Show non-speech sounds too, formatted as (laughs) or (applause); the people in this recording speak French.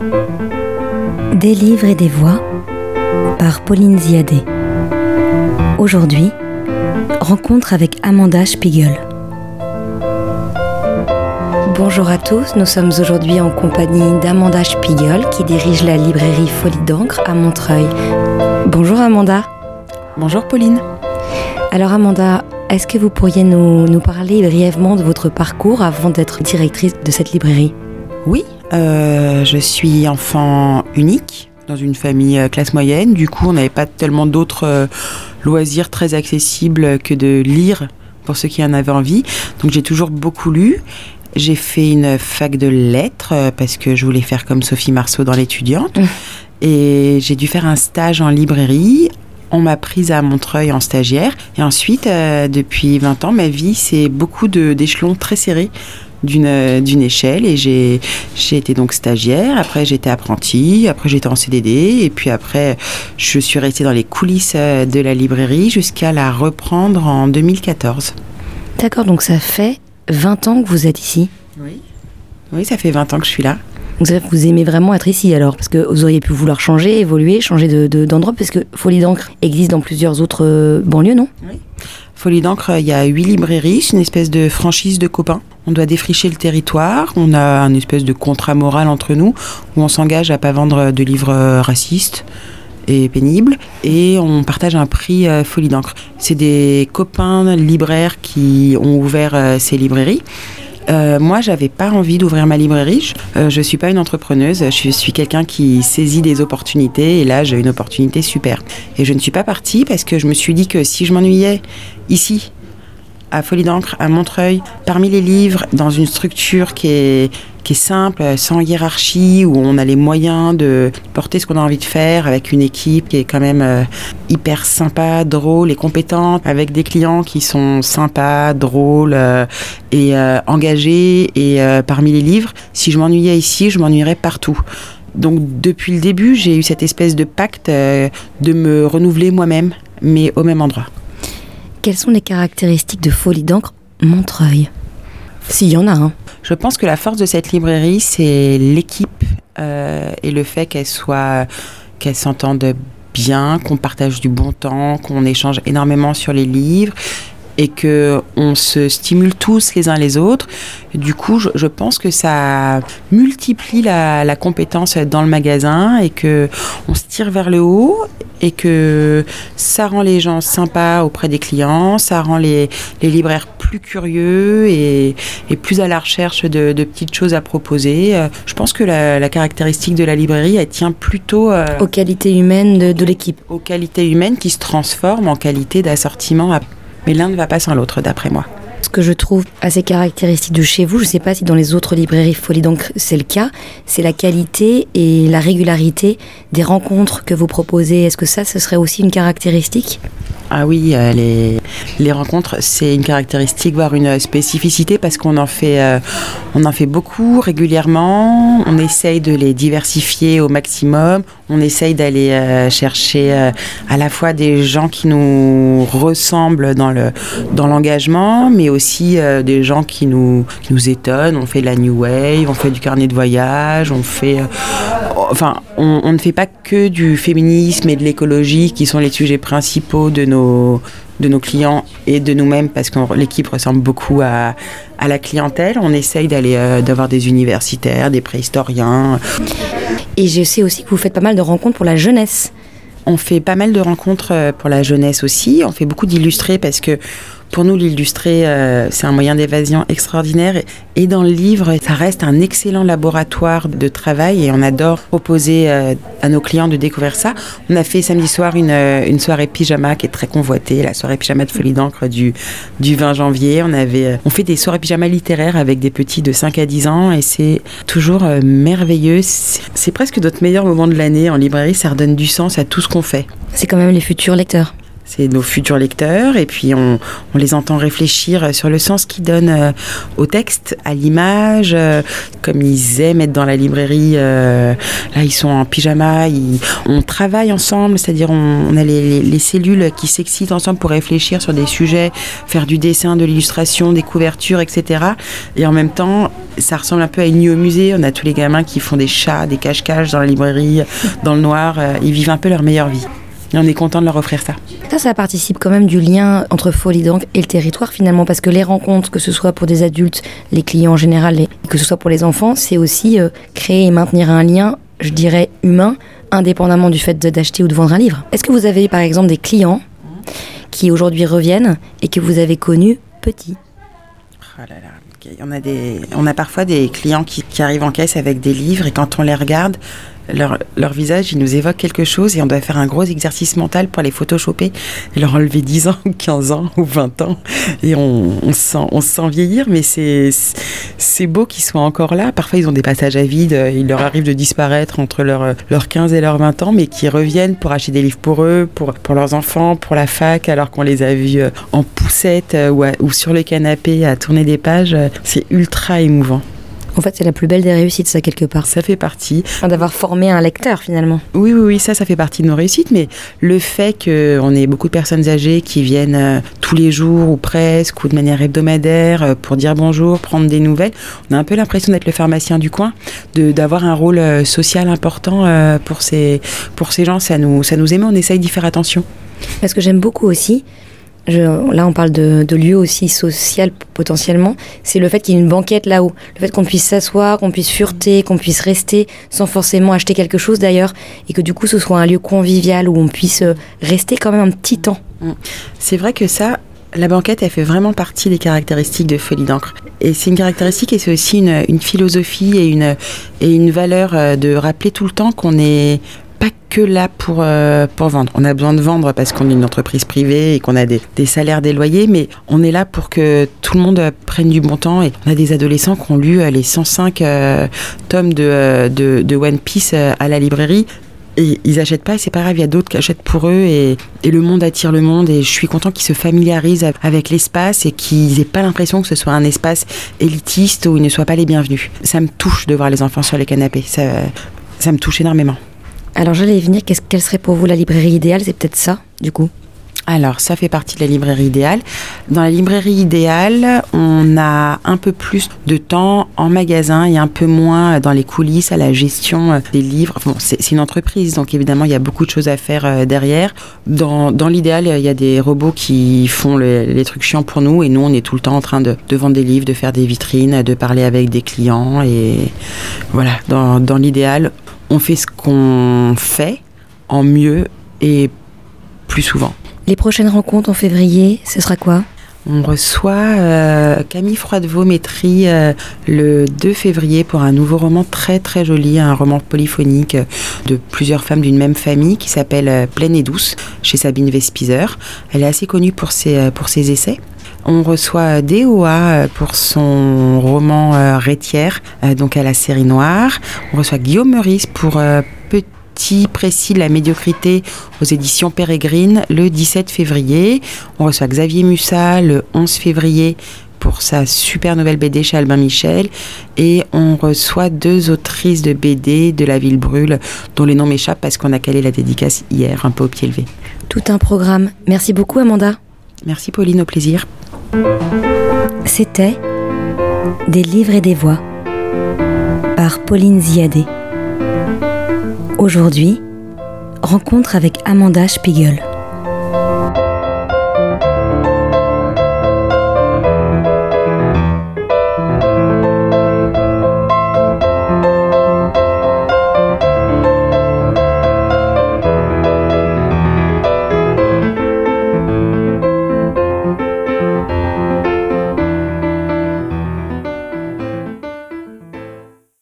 Des livres et des voix par Pauline Ziadé. Aujourd'hui, rencontre avec Amanda Spiegel. Bonjour à tous, nous sommes aujourd'hui en compagnie d'Amanda Spiegel qui dirige la librairie Folie d'encre à Montreuil. Bonjour Amanda. Bonjour Pauline. Alors Amanda, est-ce que vous pourriez nous, nous, parler brièvement de votre parcours avant d'être directrice de cette librairie? Oui, euh, je suis enfant unique dans une famille euh, classe moyenne. Du coup, on n'avait pas tellement d'autres euh, loisirs très accessibles que de lire pour ceux qui en avaient envie. Donc j'ai toujours beaucoup lu. J'ai fait une fac de lettres parce que je voulais faire comme Sophie Marceau dans l'étudiante. Mmh. Et j'ai dû faire un stage en librairie on m'a prise à Montreuil en stagiaire. Et ensuite, euh, depuis 20 ans, ma vie, c'est beaucoup d'échelons très serrés d'une d'une échelle et j'ai été donc stagiaire après j'étais apprentie après j'étais en CDD et puis après je suis restée dans les coulisses euh, de la librairie jusqu'à la reprendre en 2014. D'accord, donc ça fait 20 ans que vous êtes ici Oui. Oui, ça fait 20 ans que je suis là. Donc vous aimez vraiment être ici alors Parce que vous auriez pu vouloir changer, évoluer, changer d'endroit, de, parce que Folie d'encre existe dans plusieurs autres euh, banlieues, non? Oui. Folie d'encre, il y a huit librairies, c'est une espèce de franchise de copains. On doit défricher le territoire, on a un espèce de contrat moral entre nous où on s'engage à pas vendre de livres racistes et pénibles et on partage un prix euh, Folie d'encre. C'est des copains libraires qui ont ouvert euh, ces librairies. Euh, moi, j'avais pas envie d'ouvrir ma librairie. Euh, je suis pas une entrepreneuse. Je suis quelqu'un qui saisit des opportunités. Et là, j'ai une opportunité super. Et je ne suis pas partie parce que je me suis dit que si je m'ennuyais ici, à Folie d'encre, à Montreuil, parmi les livres, dans une structure qui est, simple, sans hiérarchie, où on a les moyens de porter ce qu'on a envie de faire, avec une équipe qui est quand même euh, hyper sympa, drôle et compétente, avec des clients qui sont sympas, drôles euh, et euh, engagés. Et parmi les livres, si je m'ennuyais ici, je m'ennuierais partout. Donc depuis le début, j'ai eu cette espèce de pacte de me renouveler moi-même, mais au même endroit. Quelles sont les caractéristiques de Folie d'encre Montreuil S'il y en a un. Hein. Je pense que la force de cette librairie, c'est l'équipe euh, et le fait qu'elle soit, qu'elle s'entende bien, qu'on partage du bon temps, qu'on échange énormément sur les livres et que on se stimule tous les uns les autres. Du coup, je, pense que ça multiplie la, la, compétence dans le magasin et que on se tire vers le haut et que ça rend les gens sympas auprès des clients, ça rend les, les libraires plus curieux et, et, plus à la recherche de, de, petites choses à proposer. Euh, je pense que la, la, caractéristique de la librairie, elle tient plutôt euh, aux qualités humaines de, de l'équipe. Aux qualités humaines qui se transforment en qualité d'assortiment mais l'un ne va pas sans l'autre, d'après moi. Ce que je trouve assez caractéristique de chez vous, je ne sais pas si dans les autres librairies Folie donc c'est le cas, c'est la qualité et la régularité des rencontres que vous proposez. Est-ce que ça, ce serait aussi une caractéristique? Ah oui, euh, les, les rencontres, c'est une caractéristique, voire une spécificité, parce qu'on en fait, euh, on en fait beaucoup régulièrement. On essaye de les diversifier au maximum. On essaye d'aller euh, chercher à la fois des gens qui nous ressemblent dans le dans l'engagement, mais aussi des gens qui nous nous étonnent. On fait de la new wave, on fait du carnet de voyage, on fait, enfin, on ne fait pas que du féminisme et de l'écologie qui sont les sujets principaux de nos de nos clients et de nous-mêmes parce que l'équipe ressemble beaucoup à, à, la clientèle. On essaye d'aller euh, d'avoir des universitaires, des préhistoriens. Et je sais aussi que vous faites pas mal de rencontres pour la jeunesse. On fait pas mal de rencontres euh, pour la jeunesse aussi. On fait beaucoup d'illustrés parce que pour nous, l'illustré, euh, c'est un moyen d'évasion extraordinaire. Et dans le livre, ça reste un excellent laboratoire de travail et on adore proposer euh, à nos clients de découvrir ça. On a fait samedi soir une, euh, une soirée pyjama qui est très convoitée, la soirée pyjama de folie d'encre du, du 20 janvier. On, avait, on fait des soirées pyjama littéraires avec des petits de 5 à 10 ans et c'est toujours merveilleux. C'est presque notre meilleur moment de l'année en librairie. Ça redonne du sens à tout ce qu'on fait. C'est quand même les futurs lecteurs c'est nos futurs lecteurs, et puis on, les entend réfléchir sur le sens qu'ils donnent euh, au texte, à l'image, euh, comme ils aiment être dans la librairie. Euh, là, ils sont en pyjama, on travaille ensemble, c'est-à-dire on, a les, cellules qui s'excitent ensemble pour réfléchir sur des sujets, faire du dessin, de l'illustration, des couvertures, etc. Et en même temps, ça ressemble un peu à une nuit au musée. On a tous les gamins qui font des chats, des cache-cache dans la librairie, dans le noir. Ils vivent un peu leur meilleure vie. Et on est content de leur offrir ça. Ça, ça participe quand même du lien entre Folie d'encre et le territoire finalement, parce que les rencontres, que ce soit pour des adultes, les clients en général, et que ce soit pour les enfants, c'est aussi euh, créer et maintenir un lien, je dirais, humain, indépendamment du fait d'acheter ou de vendre un livre. Est-ce que vous avez par exemple des clients qui aujourd'hui reviennent et que vous avez connus petits? Oh là là. On, a des, on a parfois des clients qui, qui arrivent en caisse avec des livres et quand on les regarde, leur, visage, il nous évoque quelque chose et on doit faire un gros exercice mental pour les photoshopper et leur enlever 10 ans, (laughs) 15 ans ou 20 ans. Et on, on, sent, sent vieillir, mais c'est, beau qu'ils soient encore là. Parfois, ils ont des passages à vide, il leur arrive de disparaître entre leurs leur 15 et leurs 20 ans, mais qui reviennent pour acheter des livres pour eux, pour, pour leurs enfants, pour la fac, alors qu'on les a vus euh, en poussette euh, ou, ou sur le canapé à tourner des pages. C'est ultra émouvant. En fait, c'est la plus belle des réussites, ça, quelque part. Ça fait partie. D'avoir formé un lecteur, finalement. Oui, oui, oui, ça, ça fait partie de nos réussites. Mais le fait qu'on ait beaucoup de personnes âgées qui viennent euh, tous les jours, ou presque, ou de manière hebdomadaire, euh, pour dire bonjour, prendre des nouvelles, on a un peu l'impression d'être le pharmacien du coin, d'avoir un rôle euh, social important pour ces, pour ces gens. Ça nous, ça nous émet, on essaye d'y faire attention. Parce que j'aime beaucoup aussi, là, on parle de, lieu aussi social potentiellement. C'est le fait qu'il y ait une banquette là-haut. Le fait qu'on puisse s'asseoir, qu'on puisse fureter, qu'on puisse rester sans forcément acheter quelque chose d'ailleurs. Et que du coup, ce soit un lieu convivial où on puisse euh, rester quand même un petit temps. Mm. C'est vrai que ça, la banquette, elle fait vraiment partie des caractéristiques de Folie d'encre. Et c'est une caractéristique et c'est aussi une, une, philosophie et une, et une valeur euh, de rappeler tout le temps qu'on est pas que là pour, euh, pour vendre. On a besoin de vendre parce qu'on est une entreprise privée et qu'on a des, des, salaires, des loyers, mais on est là pour que tout le monde prenne du bon temps. Et on a des adolescents qui ont lu euh, les 105 euh, tomes de, de, de, One Piece à la librairie. Et ils achètent pas, c'est pas grave, il y a d'autres qui achètent pour eux et, et, le monde attire le monde et je suis content qu'ils se familiarisent avec l'espace et qu'ils aient pas l'impression que ce soit un espace élitiste où ils ne soient pas les bienvenus. Ça me touche de voir les enfants sur les canapés, ça, ça me touche énormément. Alors j'allais venir, qu'est-ce quelle serait pour vous la librairie idéale? C'est peut-être ça, du coup alors, ça fait partie de la librairie idéale. Dans la librairie idéale, on a un peu plus de temps en magasin et un peu moins dans les coulisses à la gestion euh, des livres. Bon, c'est une entreprise, donc évidemment, il y a beaucoup de choses à faire euh, derrière. Dans, l'idéal, il y a des robots qui font les trucs chiants pour nous et nous, on est tout le temps en train de, vendre des livres, de faire des vitrines, de parler avec des clients. Et voilà, dans l'idéal, on fait ce qu'on fait en mieux et plus souvent. Les prochaines rencontres en février, ce sera quoi? On reçoit euh, Camille Froidevaux-Métry euh, le 2 février pour un nouveau roman très très joli, un roman polyphonique de plusieurs femmes d'une même famille qui s'appelle euh, Pleine et douce chez Sabine Vespizer. Elle est assez connue pour ses, pour ses essais. On reçoit DOA pour son roman Rétière, donc à la série noire. On reçoit Guillaume Meurice pour Petit précis la médiocrité aux éditions Pérégrine le 17 février. On reçoit Xavier Mussa le 11 février pour sa super nouvelle BD chez Albin Michel. Et on reçoit deux autrices de BD de La Ville Brûle, dont les noms m'échappent parce qu'on a calé la dédicace hier, un peu au pied levé. Tout un programme. Merci beaucoup, Amanda. Merci, Pauline, au plaisir. C'était Des livres et des voix par Pauline Ziadé. Aujourd'hui, rencontre avec Amanda Spiegel.